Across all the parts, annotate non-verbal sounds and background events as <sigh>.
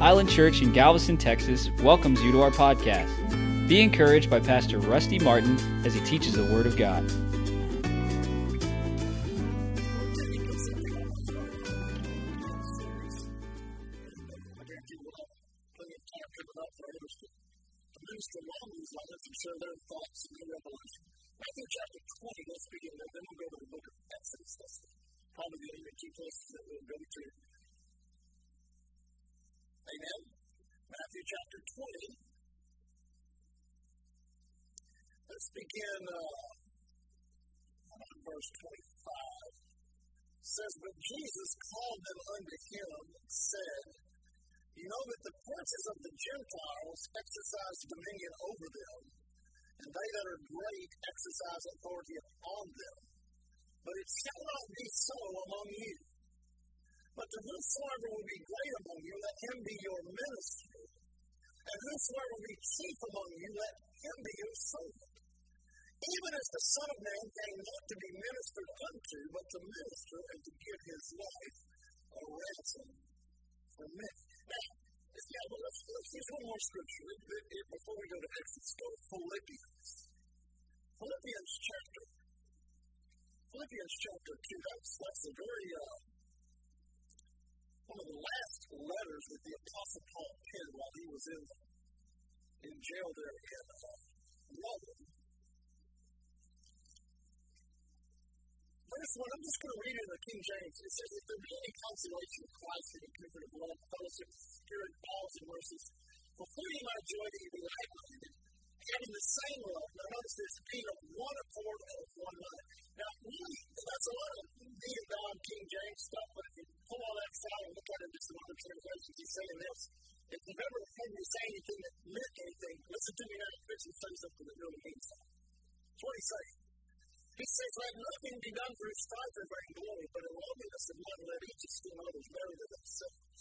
Island Church in Galveston, Texas welcomes you to our podcast. Be encouraged by Pastor Rusty Martin as he teaches the Word of God. Let's uh, verse 25. Says, But Jesus called them unto him and said, You know that the princes of the Gentiles exercise dominion over them, and they that are great exercise authority upon them. But it shall not be so among you. But to whosoever will be great among you, let him be your minister. And whosoever will be chief among you, let him be your servant. Even as the Son of Man came not to be ministered unto, but to minister and to give his life a ransom for many. Now, yeah, well, let's, let's use one more scripture before we go to Exodus. Go to Philippians. Philippians chapter. Philippians chapter 2. That's, that's a very, uh, one of the last letters that the Apostle Paul penned while he was in, in jail there in uh, Rome. 1, I'm just going to read it in the King James. It says, If there be any consolation in Christ and the comfort of love, fellowship, spirit, balls, and mercies, fulfilling my joy that you be like-minded, having the same love. Now notice this, being of one accord and of one mind. Now, really, that's a lot of being down King James stuff, but if you pull all that aside and look at it in some other translations, he's saying this. If you've ever heard me say anything that meant anything, listen to me now and fix and say something that really means something. That's what he's saying. He says, Let nothing be done through strife or vainglory, but in lowliness of mind let each esteem others better than themselves.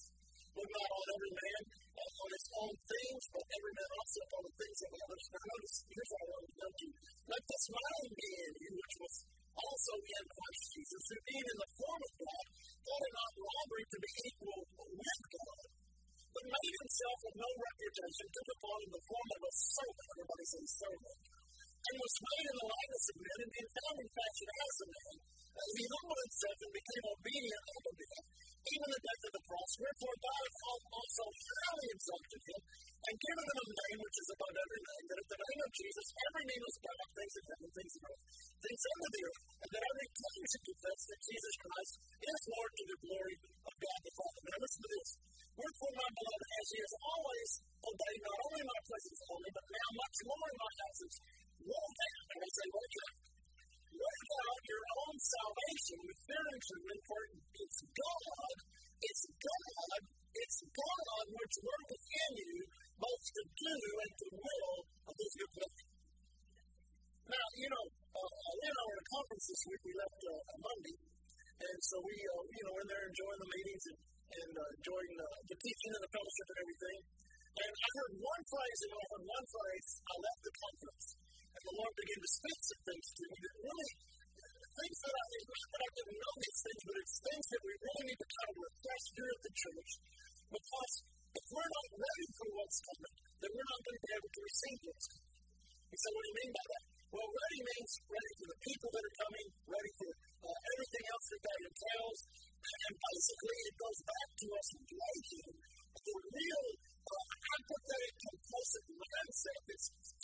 Look not on every man uh, on his own things, but every man also upon the things of others. Now notice, here's what I want to note to. Let this mind be in you, which was also in Christ Jesus, who being in the form of God, thought it not robbery to be equal with God, but made himself of no reputation, took upon him the form of a servant. Everybody says servant and was made in the likeness of men, and being found in fashion as a man, as he humbled himself and became obedient unto death, even the death of the cross. Wherefore God also highly exalted him, and given him a name which is above every name, that at the name of Jesus every knee must bow,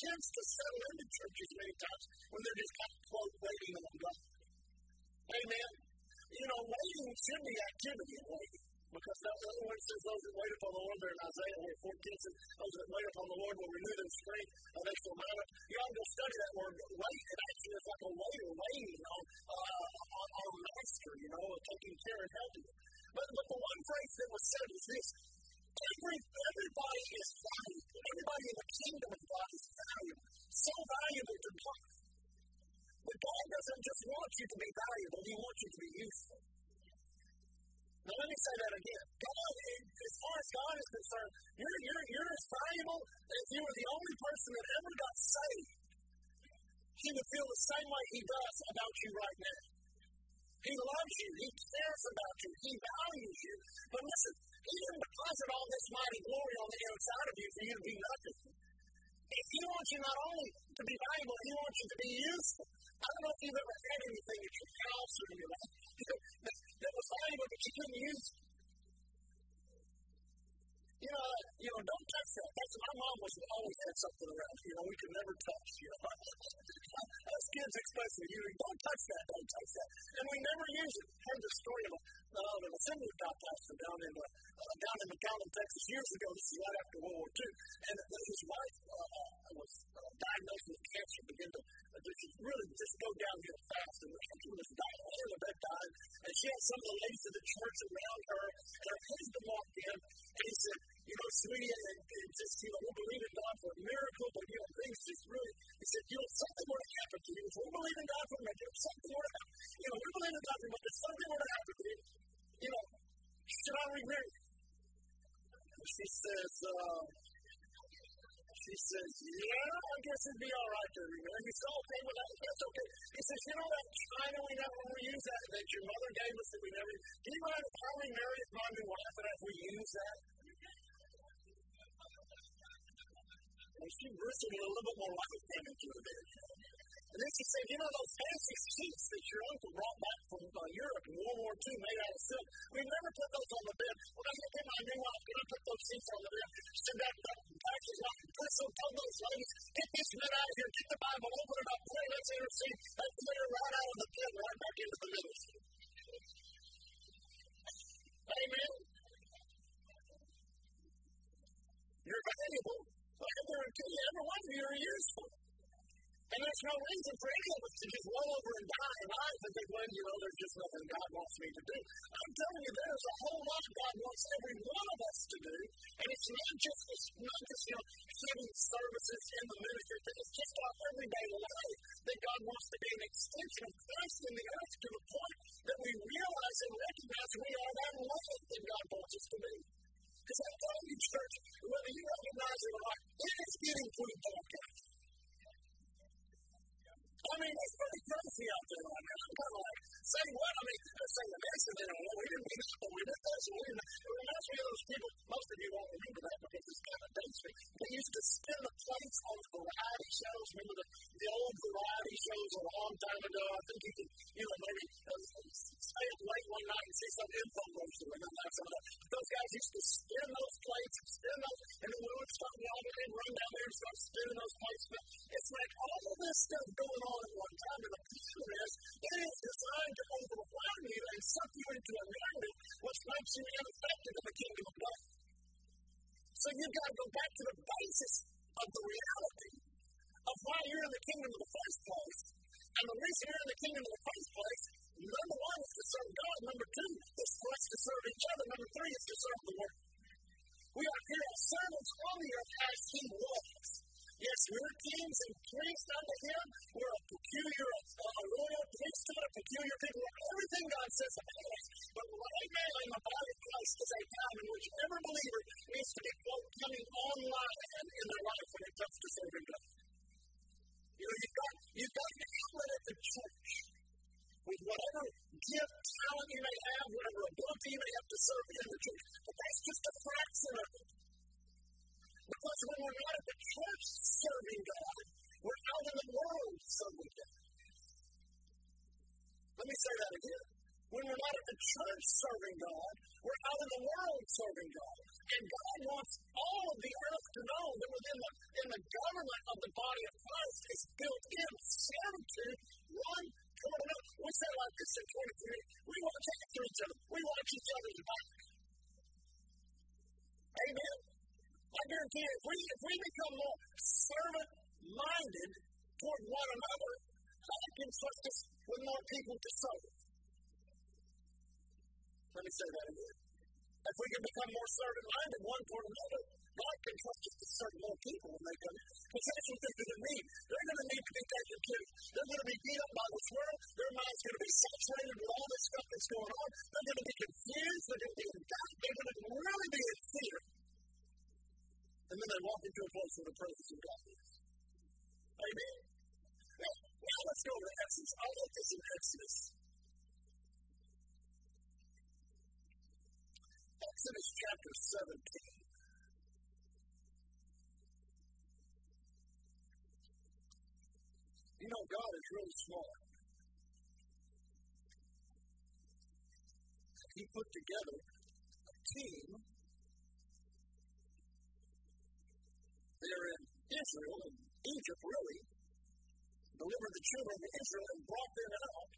tends to settle into churches many times when they're just kind of, quote, waiting on God. Amen. You know, waiting should be activity in waiting. Because that other one says those that wait upon the Lord, there in Isaiah where 14 says, those that wait upon the Lord will renew their strength, and they shall mount up. You ought to go study that word. Wait, it actually is like a waiter waiting on, uh, on our master, you know, taking care and helping. But, but the one phrase that was said is this Every, everybody is valuable. Everybody in the kingdom of God is valuable. So valuable to God. But God doesn't just want you to be valuable, He wants you to be useful. Now, let me say that again. God, as far as God is concerned, you're, you're, you're as valuable as you were the only person that ever got saved. He would feel the same way He does about you right now. He loves you. He cares about you. He values you. But listen, He didn't deposit all this mighty glory on the inside of you for you to be nothing. If He wants you not only to be valuable, He wants you to be useful. I don't know if you've ever had anything at your house or in your life that, was valuable but you couldn't use. You know, you know, don't touch that. That's my mom was always had something around. You know, we could never touch. You know, <laughs> as kids, especially, you don't touch that, don't touch that, and we never use it. Heard the story of, uh, an assembly God pastor down in uh, uh, down in McAllen, Texas, years ago. This is right after World War II, and his wife uh, uh, was uh, diagnosed with cancer, began to uh, just really just go downhill fast, and she was dying, laying in bed dying, and she had some of the ladies of the church around her, and her husband walked in, and he said, you know, sweetie, and, and just, you know, we believe in God for a miracle, but, you know, things just really, he said, you know, something would have happened to you. We believe in God for a miracle, something would have happened. You know, we believe in God for a miracle, something would have happened to you. You know, should I remarry? She says, uh, she says, yeah, I guess it'd be all right to remarry. He said, okay with that? That's okay. He says, you know that china we never reuse that, that your mother gave us that we never, do you mind if I remarry my new wife and if we use that? And she bristled a little bit more life came into her there. And then she said, You know those fancy sheets that your uncle brought back from uh, Europe in World War II made out of silk? We never put those on the bed. When I get my new wife, can I put those sheets on the bed? She said, That, that pastor's not bristle. Tell those ladies, get this men out of here, get the Bible, open it up, pray, let's intercede, and clear right out of the bed, right back into the ministry. Amen. You, every you are useful. And there's no reason for any of us to just roll over and die and think, well, you know, there's just nothing God wants me to do. I'm telling you, there's a whole lot God wants every one of us to do. And it's not just, it's not just, you know, giving services in the ministry, it's just our everyday life that God wants to be an extension of Christ in the earth to the point that we realize and recognize we are that light that God wants us to be. Because I'm telling you, church, whether you recognize it or not, it is getting pretty dark out I mean, it's pretty crazy out there right now. I'm kind of like, say what? I mean, they're saying this and then, well, we didn't mean but we did this and we didn't. It reminds me of those people, most of you won't remember that because it's kind of dates me. They used to spin the plates on the variety shows. Remember the, the old variety shows a long time ago? I think you could, you know, maybe uh, stay up late one night and see some infomercial and then have of that. But those guys used to spin those plates and spin those, and then we would start walking and run down there and start spinning those plates. But it's like all of this stuff going on and the problem is it is designed to overwhelm you and suck you into a narrative which makes you ineffective in the kingdom of God. So you've got to go back to the basis of the reality of why you're in the kingdom in the first place. And the reason you're in the kingdom in the first place, number one is to serve God. Number two is for us to serve each other. Number three is to serve the world. We are here as servants on the earth as He was. Yes, we're kings and priests unto Him. We're a peculiar, a, a royal priesthood, a peculiar people. Everything God says about us. But right now in the body of Christ is a time in which every believer needs to be, quote, coming online in their life when it comes to serving God. You know, you've got, you've got to outlet at the church with whatever gift, talent you may have, whatever ability you may have to serve in the church. But that's just a fraction of it. Because when we're not at the church serving God, we're out in the world serving God. Let me say that again. When we're not at the church serving God, we're out in the world serving God. And God wants all of the earth to know that within the, in the government of the body of Christ is built in servitude, one toward another. We say like this in 23. We watch after each other. We watch each other's back. Amen. I guarantee you, if we, if we become more servant minded toward one another, God can trust us with more people to serve. Let me say that again. If we can become more servant minded one toward another, God can trust us to serve more people when they come in. Because that's what they're going to need. They're going to need to be taken care of. They're going to be beat up by this world. Their mind's going to be saturated with all this stuff that's going on. They're going to be confused. They're going to be in doubt. They're going to really be in fear. And then they walk into a place where the presence of God is. Amen. Now, now let's go to Exodus. I like this in Exodus. Exodus chapter 17. You know, God is really smart. He put together a team there in Israel and Egypt, really, delivered the children of Israel and brought them out.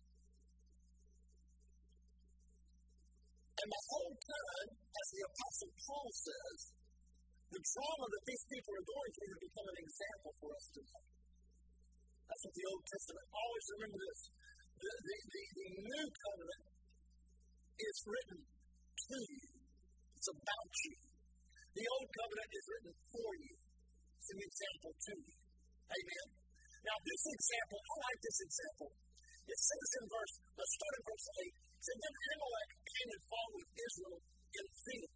And the whole time, as the Apostle Paul says, the trauma that these people are going through has become an example for us today. That's what the Old Testament always remember this. The, the, the, the new covenant is written to you. It's about you. The old covenant is written for you. It's an example to you. Amen. Now, this example, I like this example. It says in verse, let's start in verse 8. It said, Then Amalek came and fought with Israel in the field.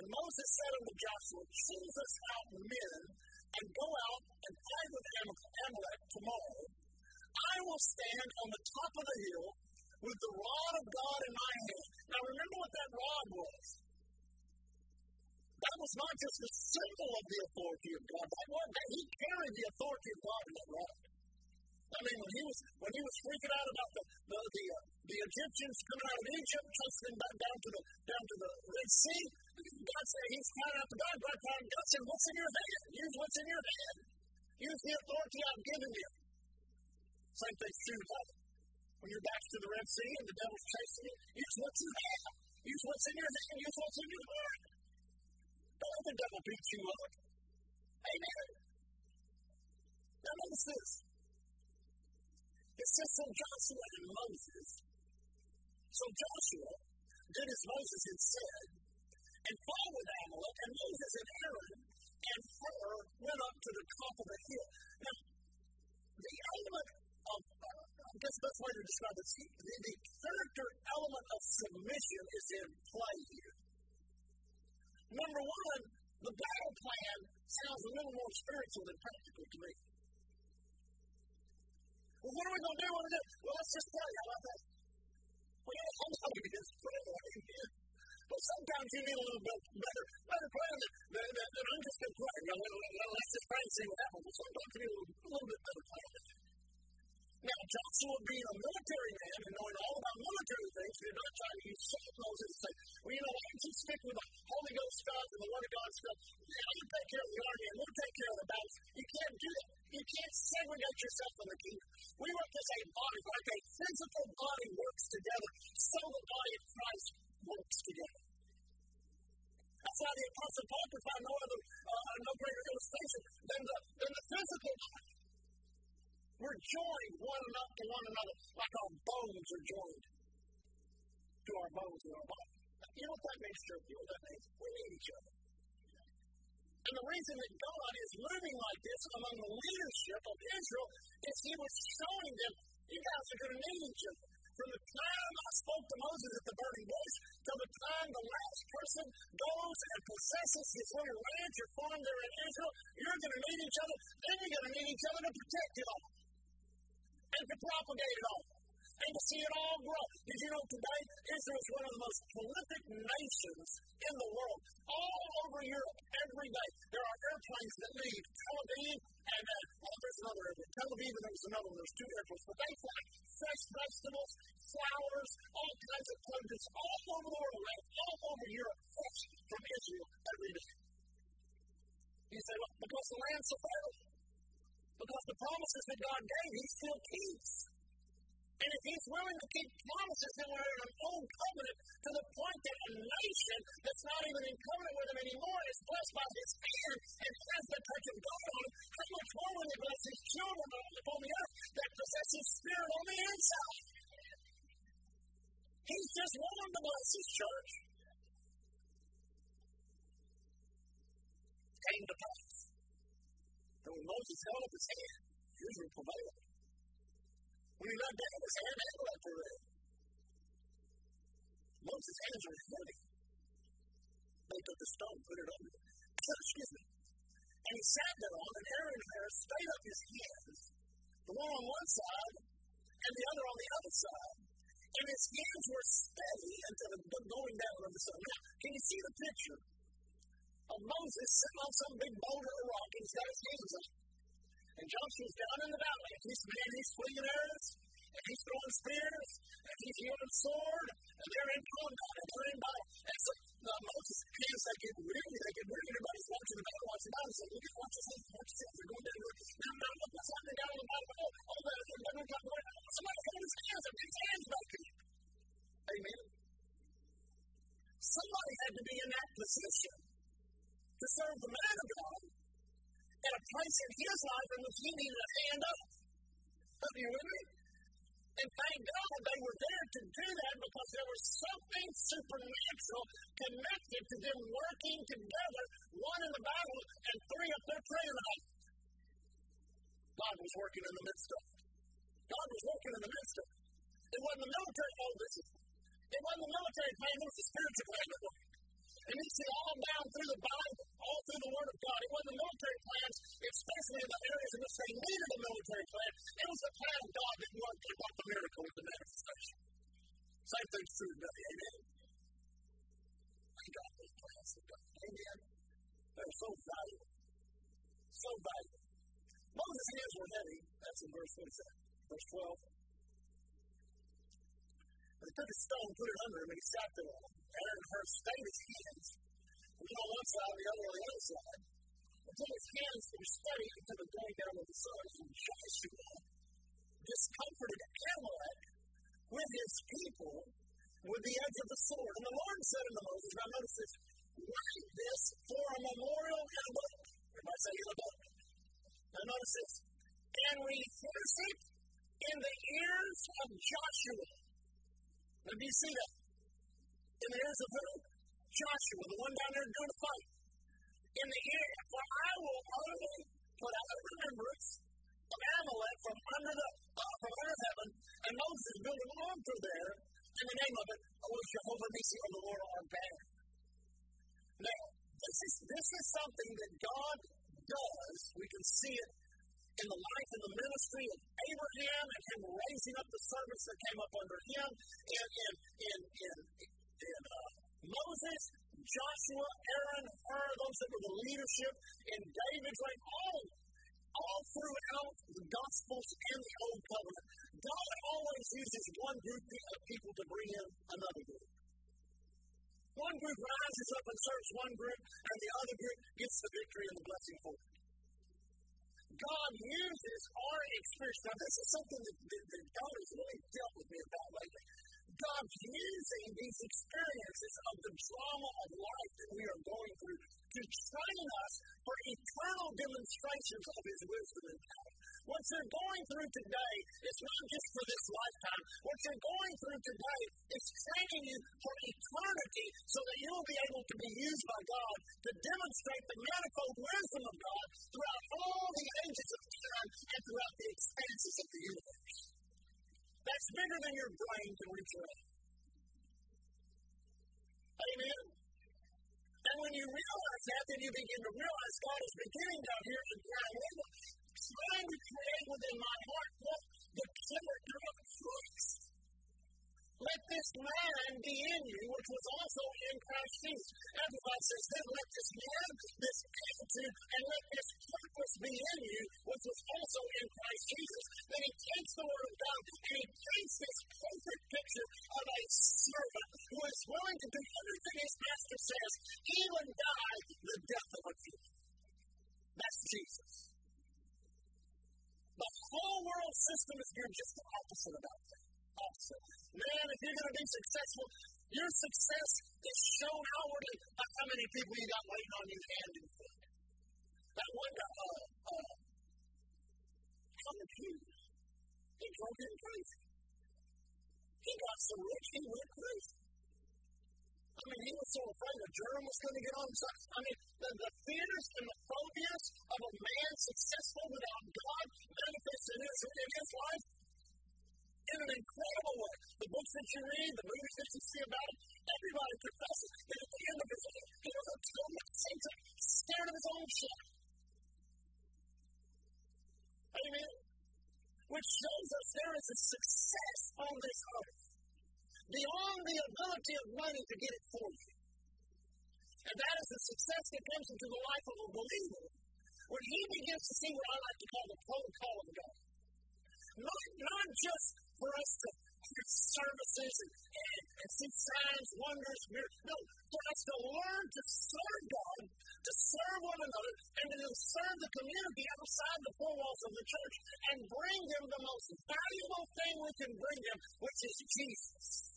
And Moses said unto Joshua, Choose us out men and go out and fight with Amalek tomorrow. I will stand on the top of the hill with the rod of God in my hand. Now remember what that rod was. That was not just a symbol of the authority of God. That was, that he carried the authority of God in that rod. I mean, when he was when he was freaking out about the the the, uh, the Egyptians coming out of Egypt, them back down to the down to the Red Sea, God said He's crying out to God. God, God said, "What's in your hand? Use what's in your hand. Use the authority I've given you." Same thing's true today. When you're back to the Red Sea and the devil's chasing you, use what you have. Use what's in your hand. Use what's in your heart. Don't let the devil beat you up. Amen. Now notice this. It says so Joshua and Moses. So Joshua did as Moses had said and with Amalek, and Moses and Aaron and Hur went up to the top of the hill. Now, the element of, uh, I guess the best way to describe it, the, the character element of submission is in play here. Sounds a little more spiritual than practical to me. Well, what are we going to do? What we to do? Well, let's just pray. How about that? Well, yeah, I'm not going to just pray. Amen. But sometimes you need a little bit better, better plan than, than, than, than I'm just going to pray. You know, let's just pray and see what happens. But sometimes you need a little, a little bit better plan than that. Now, Joshua, being a military man and knowing all about military things, did not try to soft Moses and say, well, you know, why don't you stick with the Holy Ghost stuff and the Word of God stuff? Yeah, you take care of the army and we'll take care of the battles. You can't do that. You can't segregate yourself from the kingdom. We work as a body, like a physical body works together, so the body of Christ works together. That's why the Apostle Paul could find no other, uh, no greater illustration than the, than the physical body. We're joined one to one another like our bones are joined to our bones in our body. You know what that means, church? You know what that means? We need each other. And the reason that God is moving like this among the leadership of Israel is He was showing them, you guys are going to need each other. From the time I spoke to Moses at the burning bush till the time the last person goes and possesses his little ranch or farm there in Israel, you're going to need each other. Then you're going to need each other to protect it all to propagate it all and to see it all grow. Did you know today Israel is one of the most prolific nations in the world? All over Europe, every day, there are airplanes that leave Tel Aviv and uh, oh, there's another airport. Tel Aviv and there's another one. There's two airports, but they fly fresh vegetables, flowers, all kinds of produce all over the world, right? all over Europe, fresh from Israel every day. You say, well, because the land's so fertile. Because the promises that God gave, He still keeps. And if He's willing to keep promises, then we're in an old covenant to the point that a nation that's not even in covenant with Him anymore is blessed by His hand and has the touch of God on it. How much more will He bless His children upon the earth that possess His Spirit on the inside? He's just willing to bless His church. Came to pass and when Moses held up his hand, Israel prevailed. When he let down his hand, Amalek prevailed. Moses' hands were heavy. They took the stone, put it under. <coughs> Excuse me. And he sat thereon, and Aaron and Hur stayed up his hands, the one on one side and the other on the other side. and his hands were steady until the going down of the sun. Now, can you see the picture of Moses sitting on some big boulder or rock and he's got his hands up? And Joshua's down in the valley, and he's, man, he's flinging arrows, and he's throwing spears, and he's wielding sword, and they're in combat, and they're in battle. And so uh, Moses' hands, they get weary, they get weary. Everybody's watching the battle, watching the battle. So look at watch his hands, watch his hands. They're going down. Now, now what's happening down on the battle. Oh, oh, that, that, that, that, that, somebody hold his hands up, his hands back in. Amen. Somebody had to be in that position to serve the man of God at a place in his life in which he needed a hand up. Are you with me? And thank God they were there to do that because there was something supernatural connected to them working together, one in the battle and three up there praying about God was working in the midst of it. God was working in the midst of it. It wasn't the military, oh, this it wasn't the military plan, it was the spiritual plan. And you see all down through the Bible, all through the Word of God. It wasn't the military plans, especially in the areas in which they needed a military plan. It was the plan of God that worked and brought the miracle with the manifestation. Same thing's true today. Amen. Thank God for the plans of God. Amen. They're so valuable. So valuable. Moses' hands were heavy. That's in verse 27. Verse 12. And he took a stone, put it under him, and he sat there on it. Aaron and Hur stayed his hands, one on one side, the other on the other side, until his hands were steady until the going down of the sun. And Joshua discomforted Amalek with his people with the edge of the sword. And the Lord said unto Moses, now notice this, write this for a memorial in a book. Everybody say in a book. Now notice this, and rehearse it in the ears of Joshua. Now do you see that? in the ears of who? Joshua, the one down there doing the fight. In the ear, for I will only put out a remembrance of Amalek from under the uh, from under heaven, and Moses built an altar there, in the name of it was Jehovah Nissi, or the Lord our banner. Now, this is this is something that God does. We can see it in the life and the ministry of Abraham and him raising up the servants that came up under him, and in in in and uh, Moses, Joshua, Aaron, Hur, those that were the leadership in David's reign, all, all throughout the Gospels and the Old Covenant, God always uses one group of people to bring in another group. One group rises up and serves one group, and the other group gets the victory and the blessing for it. God uses our experience. Now, this is something that, that, that God has really dealt with me about lately. God's using these experiences of the drama of life that we are going through to train us for eternal demonstrations of His wisdom and power. What you're going through today is not just for this lifetime. What you're going through today is training you for eternity so that you'll be able to be used by God to demonstrate the manifold wisdom of God throughout all the ages of time and throughout the expanses of the universe. That's bigger than your brain can reach around. Amen. And when you realize that, then you begin to realize God is beginning down here in ground level, trying to create within my heart what the character of Christ. Let this mind be in you, which was also in Christ Jesus. Amplified says, then let this mind, this attitude, and let this purpose be in you, which was also in Christ Jesus. Then he takes the word of God and he paints this perfect picture of a servant who is willing to do everything his master says, even die the death of a king. That's Jesus. System is geared just the opposite about that. Opposite. Man, if you're going to be successful, your success is shown outwardly by how many people you got waiting on you hand and foot. That one guy, uh, uh, Howard Hughes, he drove him crazy. He got so rich, he went crazy. I mean, he was so afraid a germ was going to get on him. I mean, the, the fears and the phobias of a man successful without God manifest in his, in his life in an incredible way. The books that you read, the movies that you see about him, everybody confesses that at the end of his life, he was a total eccentric, scared of his own shit. Amen. Which shows us there is a success on this earth. Beyond the ability of money to get it for you. And that is the success that comes into the life of a believer when he begins to see what I like to call the protocol of God. Not, not just for us to hear services and, and, and see signs, wonders, miracles. No, for us to learn to serve God, to serve one another, and to serve the community outside the four walls of the church and bring them the most valuable thing we can bring them, which is Jesus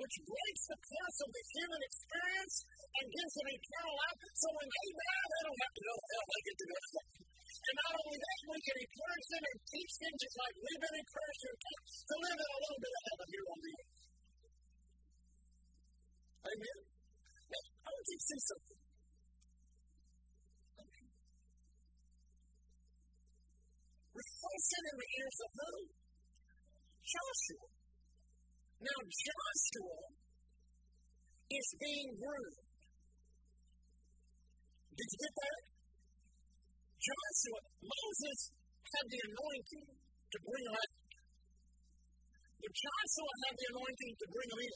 which breaks the curse of the human experience and gives them eternal life. So when they die, they don't have to go to hell, they get to go to heaven. And not only that, we can encourage them and teach them just like we've been encouraged to live in a little bit of heaven here on the earth. Amen. Now, I want you to see something. Rehearsing in the ears of who? Joshua. Now, Joshua is being groomed. Did you get that? Joshua, Moses had the anointing to bring them out. But Joshua had the anointing to bring them in.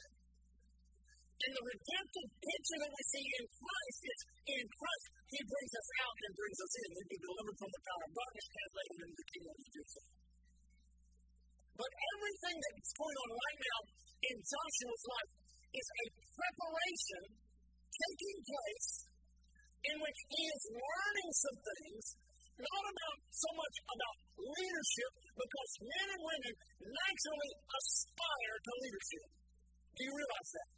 And the redemptive picture that we see in Christ is in Christ, He brings us out and brings us in. We be delivered from the power of darkness, translated into the kingdom of Jesus. But everything that's going on right now in Joshua's life is a preparation taking place in which he is learning some things, not about so much about leadership, because men and women naturally aspire to leadership. Do you realize that?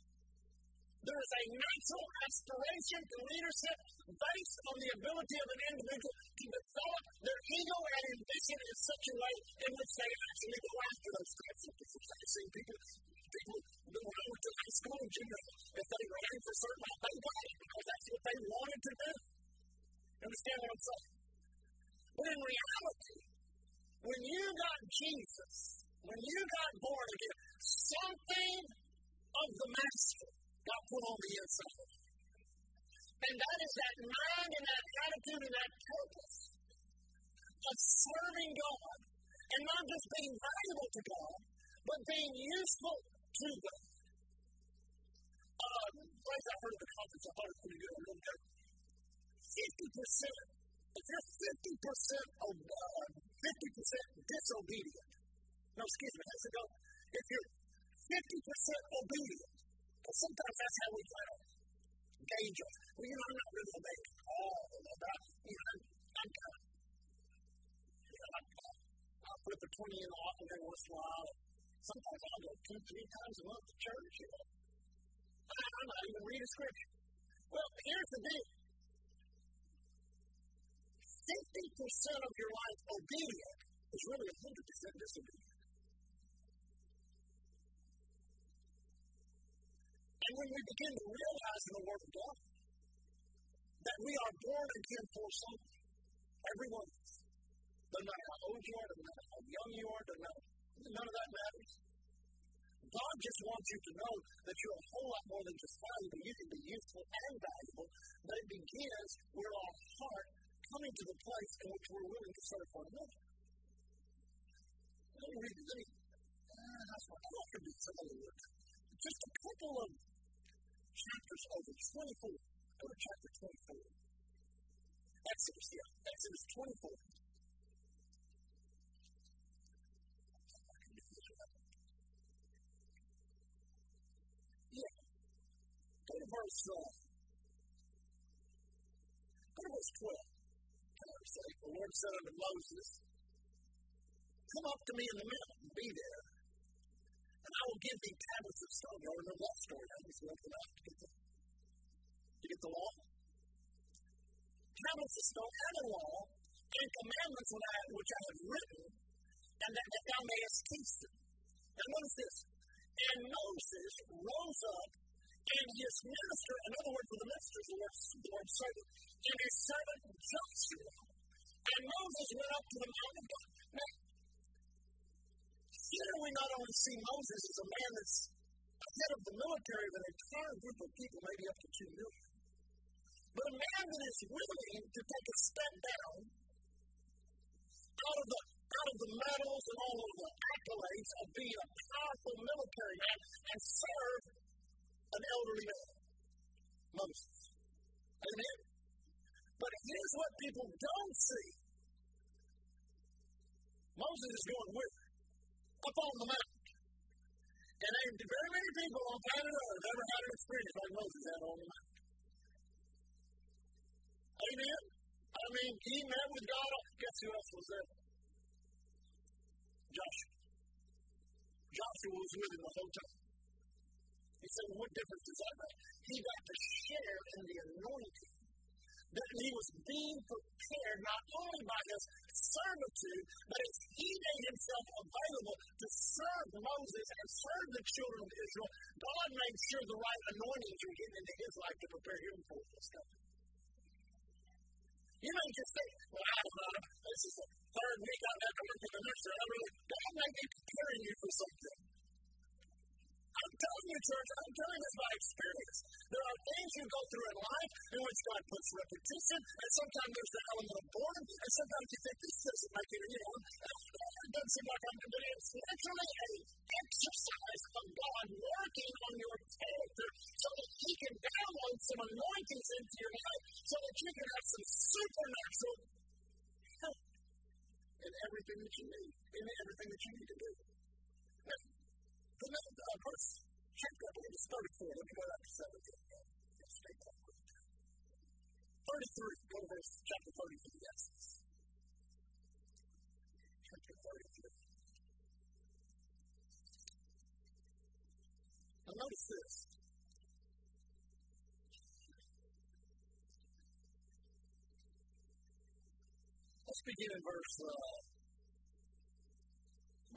There is a natural aspiration to leadership based on the ability of an individual to develop their ego and ambition in such a way in which they actually go after those types of things. I've seen people, people when I went to high school and junior, if they ran for certain, they got it because that's what they wanted to do. Understand what I'm saying? But in reality, when you got Jesus, when you got born again, something of the Master got put on the inside. And that is that mind and that attitude and that purpose of serving God and not just being valuable to God, but being useful to God. Um, phrase I heard the conference, I thought it was pretty good. I wrote down 50%. If you're 50% of, uh, 50% disobedient, no, excuse me, let's go. If you're 50% obedient, because sometimes that's how we kind of gauge us. Well, you know, I'm not really obeying all of them. But, you know, I'm, kind of, you know, I'm, I'll flip a 20 in off every once in a while. Sometimes I'll go two, three times a month to church, you know. I'm not even reading scripture. Well, here's the deal. 50% of your life obedient is really 100% disobedient. And when we begin to realize in the Word of God that we are born again for something, every one of us, doesn't matter how old you are, doesn't matter how young you are, doesn't matter, none of that matters. God just wants you to know that you're a whole lot more than just valuable. You can be useful and valuable, but it begins with our heart coming to the place in which we're willing to serve one another. Let me read, let me, uh, that's what I can do some other work. Just a couple of chapters over 24. Go to chapter 24. Exodus, yeah. Exodus 24. Yeah. Go to verse, uh, go to verse 12. Say, the Lord said unto Moses, Come up to me in the mountain, be there, and I will give thee tablets of stone. You remember that story? I went out to get the, to get the law. Tablets of stone and a law, and commandments which I, which I have written, and that, that thou mayest teach them. Now notice this. And Moses rose up, and his minister, another word for the minister is the word, the servant, and his servant Joshua. And Moses went up to the mountain of we not only see Moses as a man that's head of the military of an entire group of people, maybe up to two million, but a man that is willing to take a step down out of the out of the medals and all of the accolades of being a powerful military man and serve an elderly man, Moses. Amen? But here's what people don't see Moses is going where? Up on the mountain. And ain't very many people on planet Earth ever had an experience like Moses had on the mountain. Amen? I mean, he met with God. Guess who else was there? Joshua. Joshua was with him the whole time. He said, what difference does that make? He got to share in the anointing. That he was being prepared not only by his servitude, but as he made himself available to serve Moses and serve the children of Israel, God made sure the right anointings were getting into his life to prepare him for this stuff. You may just say, well, I don't know, this is the third week I've had to work in the nursery. I really, God may be preparing you for something. Telling you, church, I'm telling this by experience. There are things you go through in life in which God puts repetition, and sometimes there's the element of boredom, and sometimes you think this doesn't make it, you know, it doesn't seem like I'm doing it. It's literally a exercise of God working on your character so that He can download some anointings into your life so that you can have some supernatural help in everything that you need, in everything that you need to do. Now, the next uh, verse, believe it's 34. Let me go back to 17. 33, go to chapter 33, yes. Chapter 33. Now notice this. Let's begin in verse, uh,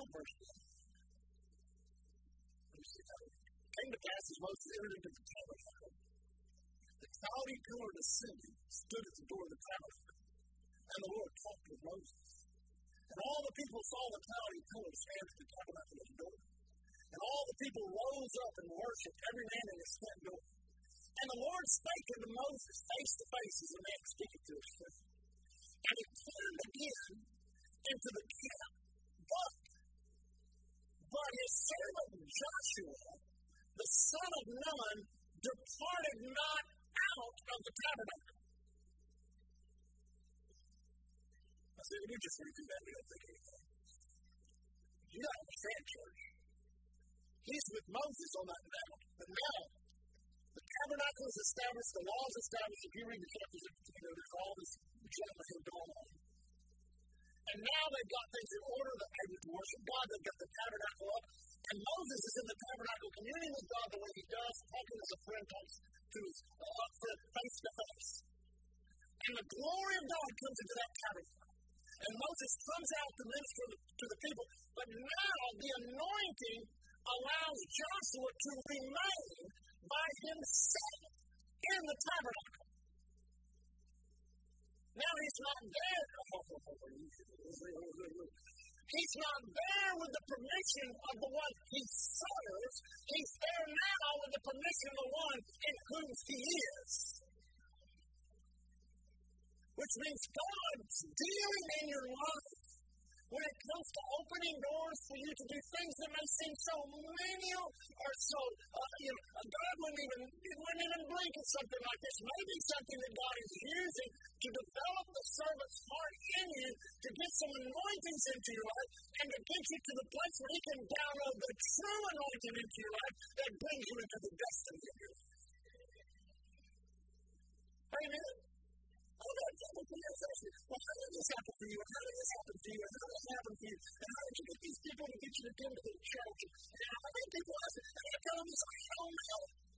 what verse came to pass as Moses entered into the tabernacle. The cloudy pillar descended, stood at the door of the tabernacle, and the Lord talked with Moses. And all the people saw the cloudy pillar stand at the tabernacle door. And all the people rose up and worshipped, every man in his tent door. And the Lord spake unto Moses face to face as a man speaketh to his friend. And he turned again into the camp, but but his servant Joshua, the son of Nun, departed not out of the tabernacle. I said, we just read that, we don't think anything. You gotta understand, church. He's with Moses on that mountain. But now, the tabernacle is established, the law is established. If you read the chapters, you know, there's all this drama going on. And now they've got things in order. They're able to worship God. They've got the tabernacle up. And Moses is in the tabernacle communing with God the way he does, talking as a friend talks to his uh, friend face to face. And the glory of God comes into that tabernacle. And Moses comes out to minister to the people. But now the anointing allows Joshua to remain by himself in the tabernacle. Now he's not there. <laughs> He's not there with the permission of the one he serves. He's there now with the permission of the one in whom he is. Which means God's dealing in your life when it comes to opening doors for you to do things that may seem so menial or so, uh, you know, God wouldn't even, wouldn't even blink at something like this. Maybe something that God is using to develop the servant's heart in you to get some anointings into your life and to get you to the place where He can download the true anointing into your life that brings you into the destiny of your life. Amen. I've had people ask well, how did this happen for you? How did this happen for you? How did this happen for you? And how did you get these people to get you to come to the church? And I've had people ask and I tell them, I don't.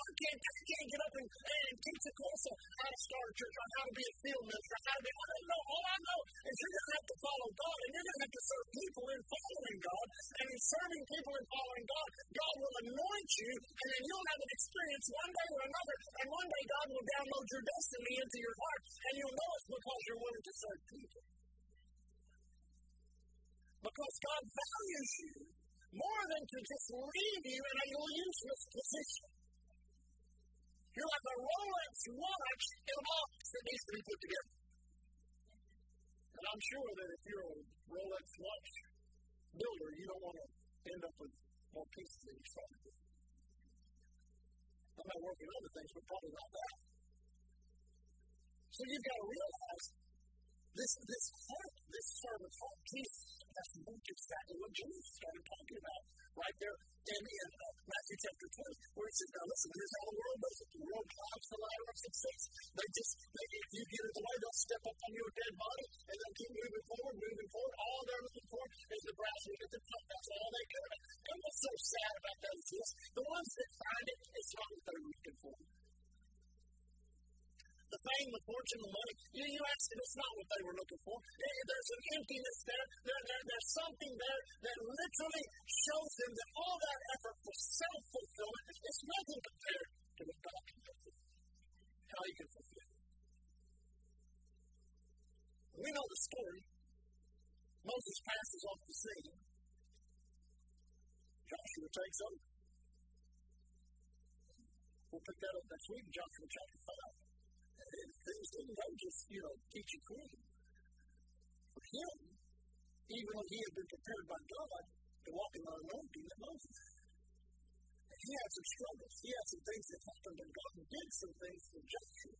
I can't, I can't get up and, and teach a course on how to start a church, on how to be a field minister, how to be. I don't know. All I know is you're going to have to follow God, and you're going to have to serve people in following God. And in serving people in following God, God will anoint you, and then you'll have an experience one day or another. And one day God will download your destiny into your heart, and you'll know it's because you're willing to serve people. Because God values you more than to just leave you in a useless position. You're like a Rolex watch in a box that needs to be put together. And I'm sure that if you're a Rolex watch builder, you don't want to end up with more pieces than you started with. I'm not working on other things, but probably not that. So you've got to realize this, this heart, this servant's heart, Jesus, that's exactly what Jesus started talking about right there in, in uh, Matthew chapter 20, where he says, Now listen, here's how the world does it. The world climbs the ladder of success. They just, they, if you get in the way, they'll step up on your dead body and they'll keep moving forward, moving forward. All they're looking for is the grass at the top. That's all they care about. And what's so sad about that is this the ones that find it, it's not what they're looking for the fame, the fortune, the money. You, you ask them, it's not what they were looking for. There's an emptiness there. there, there there's something there that literally shows them that all that effort for self fulfillment is nothing compared to what God can fulfill. How He can fulfill. it. We know the story. Moses passes off the scene. Joshua takes over. We'll pick that up next week in Joshua chapter 5 things didn't go just, you know, teach it for him. For him, even though he had been prepared by God to walk in the anointing that Moses. And he had some struggles. He had some things that happened, and God did some things for Joshua.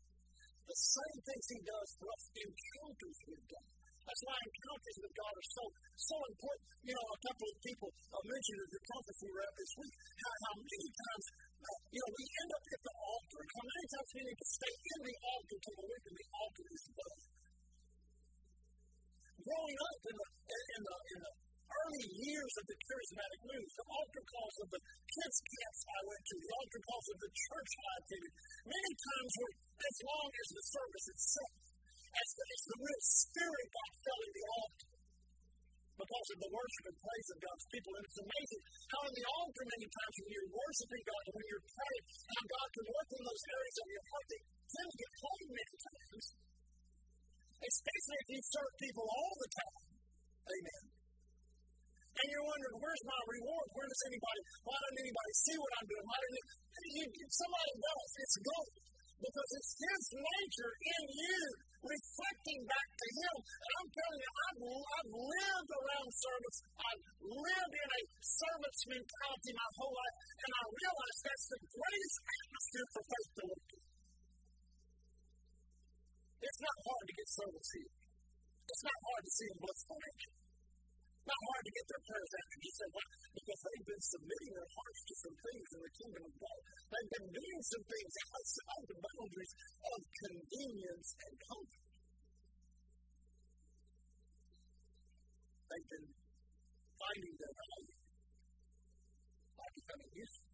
The same things he does for us encounters with God. That's why encounters with God are so so important. You know, a couple of people uh, mentioned at the conference we this week how, how many times you know, we end up at the altar. How many times we need to stay in the altar the work of the altar is done? Growing up in the, in the, in the early years of the charismatic movement, the altar calls of the kids' camps I went to, the altar calls of the church I attended, many times were as long as the service itself, as the, as the real spirit got fell in the altar because of the worship and praise of God's people. And it's amazing how in the altar many times when you're worshiping God and when you're praying, how God can work in those areas of your heart that tend to get cold many times. Especially if you serve people all the time. Amen. And you're wondering, where's my reward? Where does anybody, why doesn't anybody see what I'm doing? Why you, somebody knows it's gold because it's His nature in you reflecting back to Him. And I'm telling you, I've, I've lived around service. I've lived in a servant's mentality my whole life, and I realize that's the greatest atmosphere for faith to look in. It's not hard to get servants here. It's not hard to see them blessed financially not hard to get their prayers answered. You say, why? Because they've been to some things in the kingdom of God. They've been doing some things outside the boundaries of convenience and comfort. They've been finding their value by becoming useful.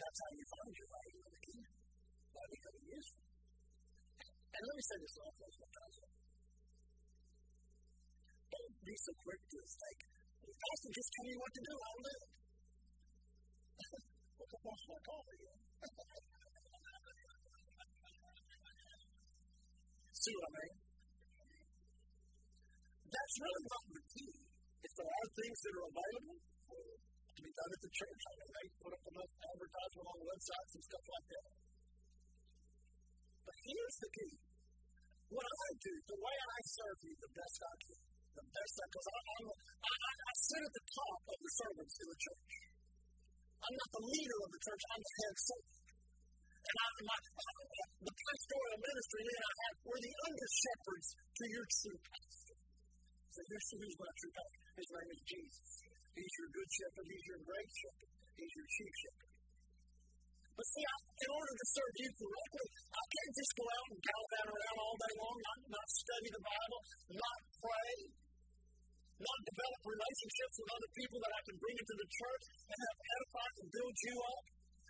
That's how you find your value in the kingdom, by becoming useful. And let me say this my time be so quick to take. Pastor, just tell me what to do. I'll come on, my call again. <laughs> See what I mean? That's really not the key. If there are things that are available to be done at the church, I mean, they put up enough advertisement on the websites and stuff like that. But here's the key. What I do, the way I serve you the best I can, because I, I, I, I sit at the top of the servants in the church. I'm not the leader of the church, I'm the head servant. And I, my, uh, the pastoral ministry that I have, we're the under shepherds to your true pastor. So here's who's my true pastor. His name is Jesus. He's your good shepherd, he's your great shepherd, he's your chief shepherd. But see, I, in order to serve you correctly, I can't just go out and gallivant around all day long, not, not study the Bible, not pray, not develop relationships with other people that I can bring into the church and have edified and build you up,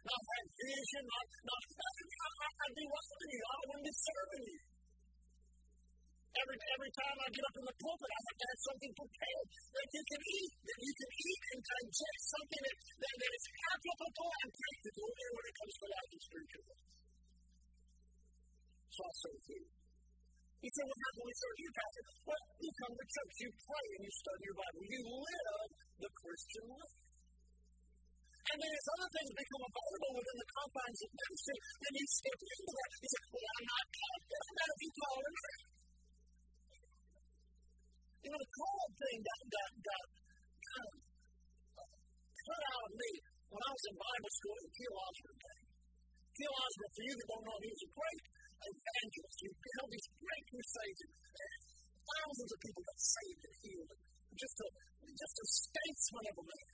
not have vision, not, not I'd be loving you. I wouldn't be serving you. Every, every time I get up in the pulpit, I have to have something prepared that you can eat, that you can eat and digest, something that, that, that is applicable and practical when it comes to life and spiritual things. So I serve you. Said, Well, how can we serve you, Pastor? Well, you come to church, you pray, and you study your Bible. You live the Christian life. And then as other things become available within the confines of ministry, then you step into that. You say, Well, I'm not called. It doesn't matter if you. You know, the called thing got, got, got kind of cut out of me when I was in Bible school in came. Keel Osborn, for you that don't know, he was a great evangelist. He held these great crusades, and thousands of people got saved and healed. Just a, just a statesman of a man.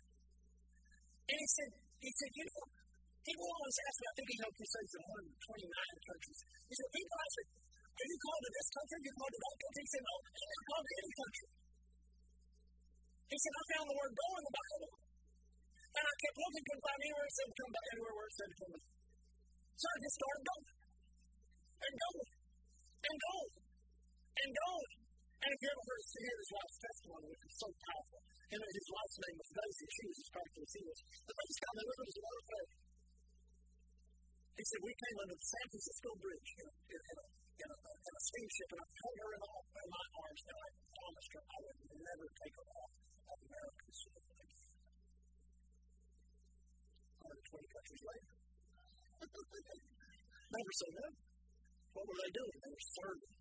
And he said, he said, you know, people always ask me, I think he held crusades in 129 countries. He said, people ask me, are you called to this country? Are you called to that country? He said, no, I'm called to any country. He said, I found the word go in the Bible. And I kept looking, couldn't find anywhere it said come back, anywhere where it said come back. So I just started going. And going. And going. And going. And if you ever heard to his wife's testimony, which is so powerful, and his wife's name was Daisy, she was as he was. The first time they lived was a lot faith. He said, We came under the San Francisco Bridge in, in, in, a, in, a, in a steamship, and I held her in, all, in my arms, and I promised her I would never take her off of American soil again. 120 countries later. <laughs> never say never. What were they doing? They were serving.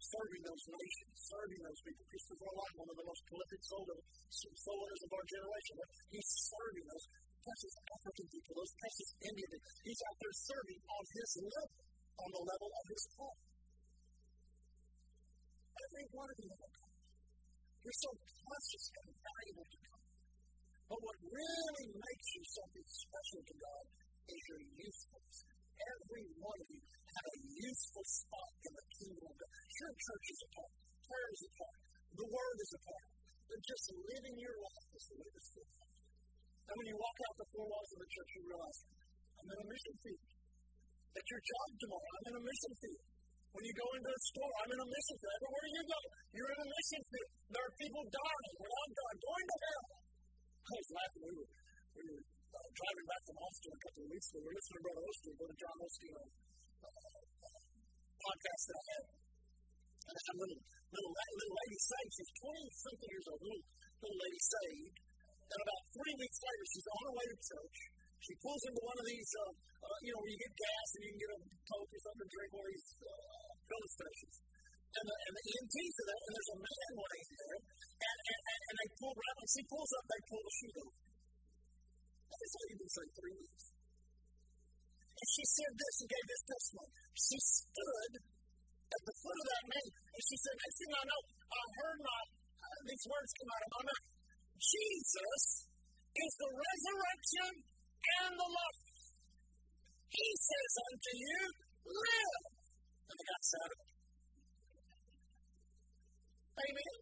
Serving those nations, serving those people. Christopher Wright, one of the most prolific soul winners of our generation, he's serving those precious African people, those precious Indian people. He's out there serving on his level, on the level of his call. Every one of you have a. You're so precious and valuable to God. But what really makes you something special to God is your usefulness. Every one of you have a useful spot in the kingdom God. Sure, church is a part, prayer is a part, the word is a part, but just living your life is the way to live. And when you walk out the four walls of the church, you realize, I'm in a mission field. At your job tomorrow, I'm in a mission field. When you go into a store, I'm in a mission field. Everywhere you go, you're in a mission field. There are people dying without God, going to hell. I was laughing. We were, we were uh, driving back from Austin a couple of weeks ago. We were listening to Brother Osteen, Brother John Osteen, podcast that I had. I had a little, little, little lady saved. She's 20 something years old, little, little lady saved. And about three weeks later, she's on her way to church. She pulls into one of these, uh, uh, you know, where you get gas and you can get a Coke or something to drink, one of these uh, stations. And the, and the EMTs are there, and there's a man laying there, and, and, and, and they pull right when she pulls up, they pull the sheet over. That's all you've been saying three weeks. And she said this, and gave this testimony. She stood at the foot of that man, and she said, Next thing I know, I heard my, uh, these words come out of my mouth. Jesus is the resurrection and the life. He says unto you, live. And the guy said. Amen.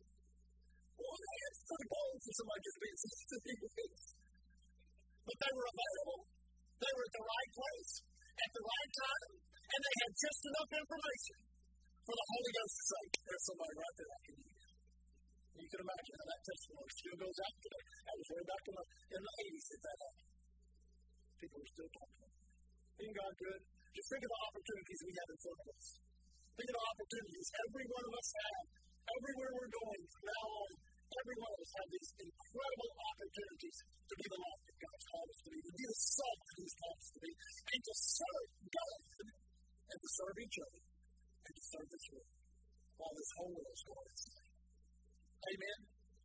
Well, it's pretty bold for somebody just being 60 weeks. But they were available. They were at the right place, at the right time, and they had just enough information for the Holy Ghost to say, there's somebody right there I can use. You can imagine how that testimony still goes out today. That was way back in the, in the 80s that that happened. People are still talking about it. Isn't God good? Just think of the opportunities we have in front of us. Think of the opportunities every one of us have. Everywhere we're going from now on, every one of us have these incredible opportunities to be the light Called us to be, to be the salt that He's called us to be, and to serve God, and to serve each other, and to serve this world while this whole world is going insane. Amen.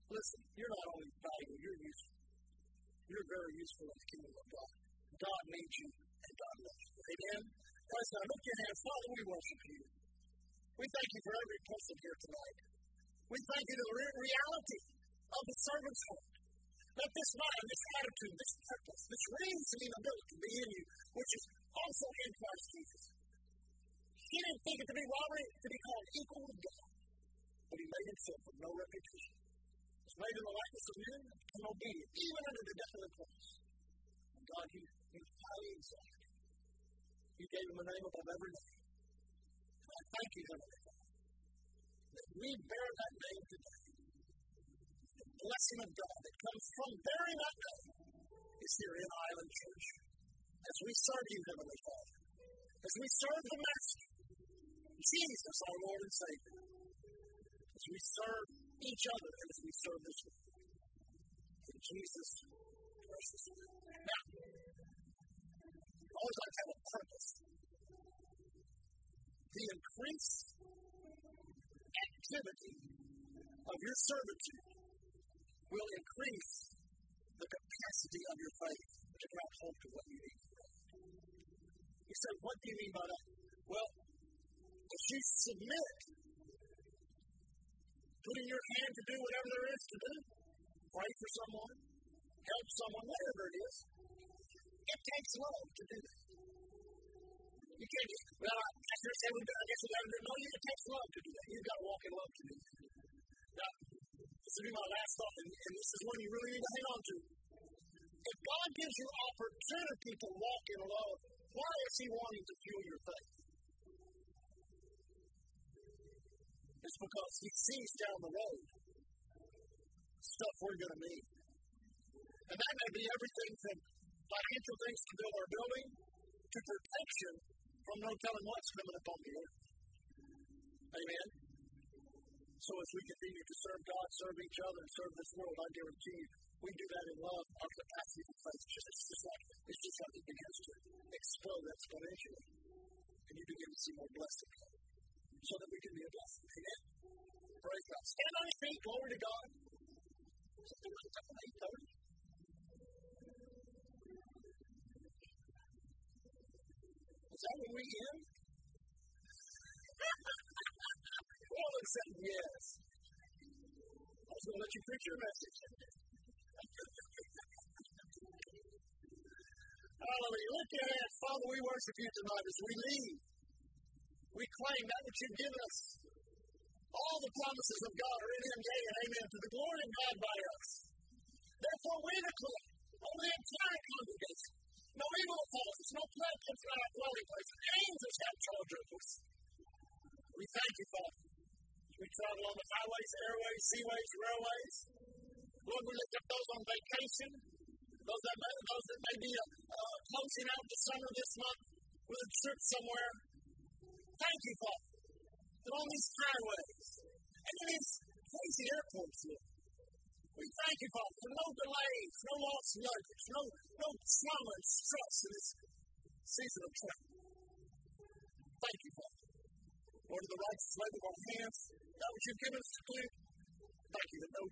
Listen, you're not only valuable, you're useful. You're very useful in the kingdom of God. God needs you, and God loves you. Amen. Guys, now look your hands. Father, we worship you. We thank you for every person here tonight. We thank you for the reality of the servant's. Let this mind, this attitude, this purpose, this reasoning ability be in you, which is also in Christ Jesus. He didn't think it to be robbery to be called equal with God but he made himself of no reputation. Was made in the likeness of men and obedient, even under the death of the cross. And God, he, he highly exalted him. He gave him a name above every name. And I thank you, Heavenly Father, that we bear that name today. Blessing of God that comes from bearing that name is here in Island Church. As we serve you, Heavenly Father, as we serve the Master, Jesus, our Lord and Savior as we serve each other and as we serve this world. In Jesus' precious name. Now, we always like to have a purpose. The increased activity of your servitude will increase the capacity of your faith to grab hold to what you need. You say, what do you mean by that? Well, if you submit, putting your hand to do whatever there is to do, pray for someone, help someone, whatever it is, it takes love to do that. You can't just, well, I, I say we do, I guess we got to do No, it takes love to do that. You've got to walk in love to do that. Will be my last thought, and, and this is one you really need to hang on to. If God gives you opportunity to walk in love, why is He wanting to fuel your faith? It's because He sees down the road stuff we're going to need. And that may be everything from financial things to build our building to protection from no telling what's coming upon the earth. Amen. So as we continue to serve God, serve each other, and serve this world, I guarantee you, we do that in love. Our capacity for faith just it's just like it's just like it begins to explode exponentially, and you begin to see more blessing so that we can be a blessing. Amen. Praise God. Stand on your feet. Glory to God. Is that when we end? <laughs> All said yes. I was going to let you preach your message. Hallelujah. Look at that. Father, we worship you tonight as we leave. We claim that which you've given us. All the promises of God are in Him, yea and amen, to the glory of God by us. Therefore, we declare over the entire congregation no evil falls us, no plague comes from our dwelling place. Angels have charge of us. We thank you, Father. We travel on the highways, airways, seaways, railways. Lord, we lift up those on vacation, those that may, those that may be uh, closing out the summer this month with a trip somewhere. Thank you, Father, that on these highways and in these crazy airports, Lord, we thank you, Father, for no delays, no lost luggage, no, no trauma and stress in this season of travel. Thank you, Father. Lord, the righteous labor of our hands, that which you've given us to do. Thank you that no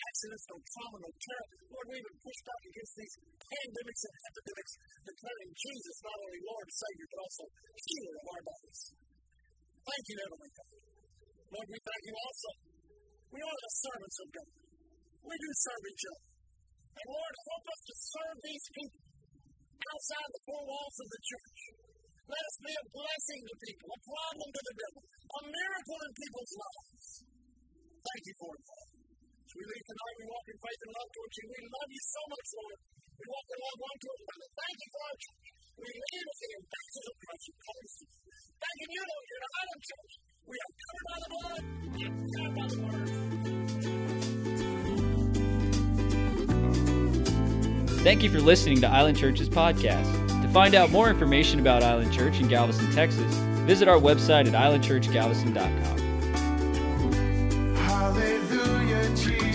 accidents, no trauma, no terror. Lord, we even push back against these pandemics and epidemics, declaring Jesus not only Lord and Savior, but also healer of our bodies. Thank you, Heavenly Father. Lord, we thank you also. We are the servants of God. We do serve each other. And Lord, help us to serve these people outside the four walls of the church. Let us be a blessing to people, a problem to the devil, a miracle in people's lives. Thank you for it, Father. As we leave tonight, we walk in faith and love towards you. We love you so much, Lord. We walk in love one towards another. Thank you for. We live as the ambassadors of Christ who calls us. Thanking you, Lord, you're the Island Church. We are covered by the blood, we are covered by the word. Thank you for listening to Island Church's podcast. To find out more information about Island Church in Galveston, Texas, visit our website at islandchurchgalveston.com. Hallelujah, Jesus.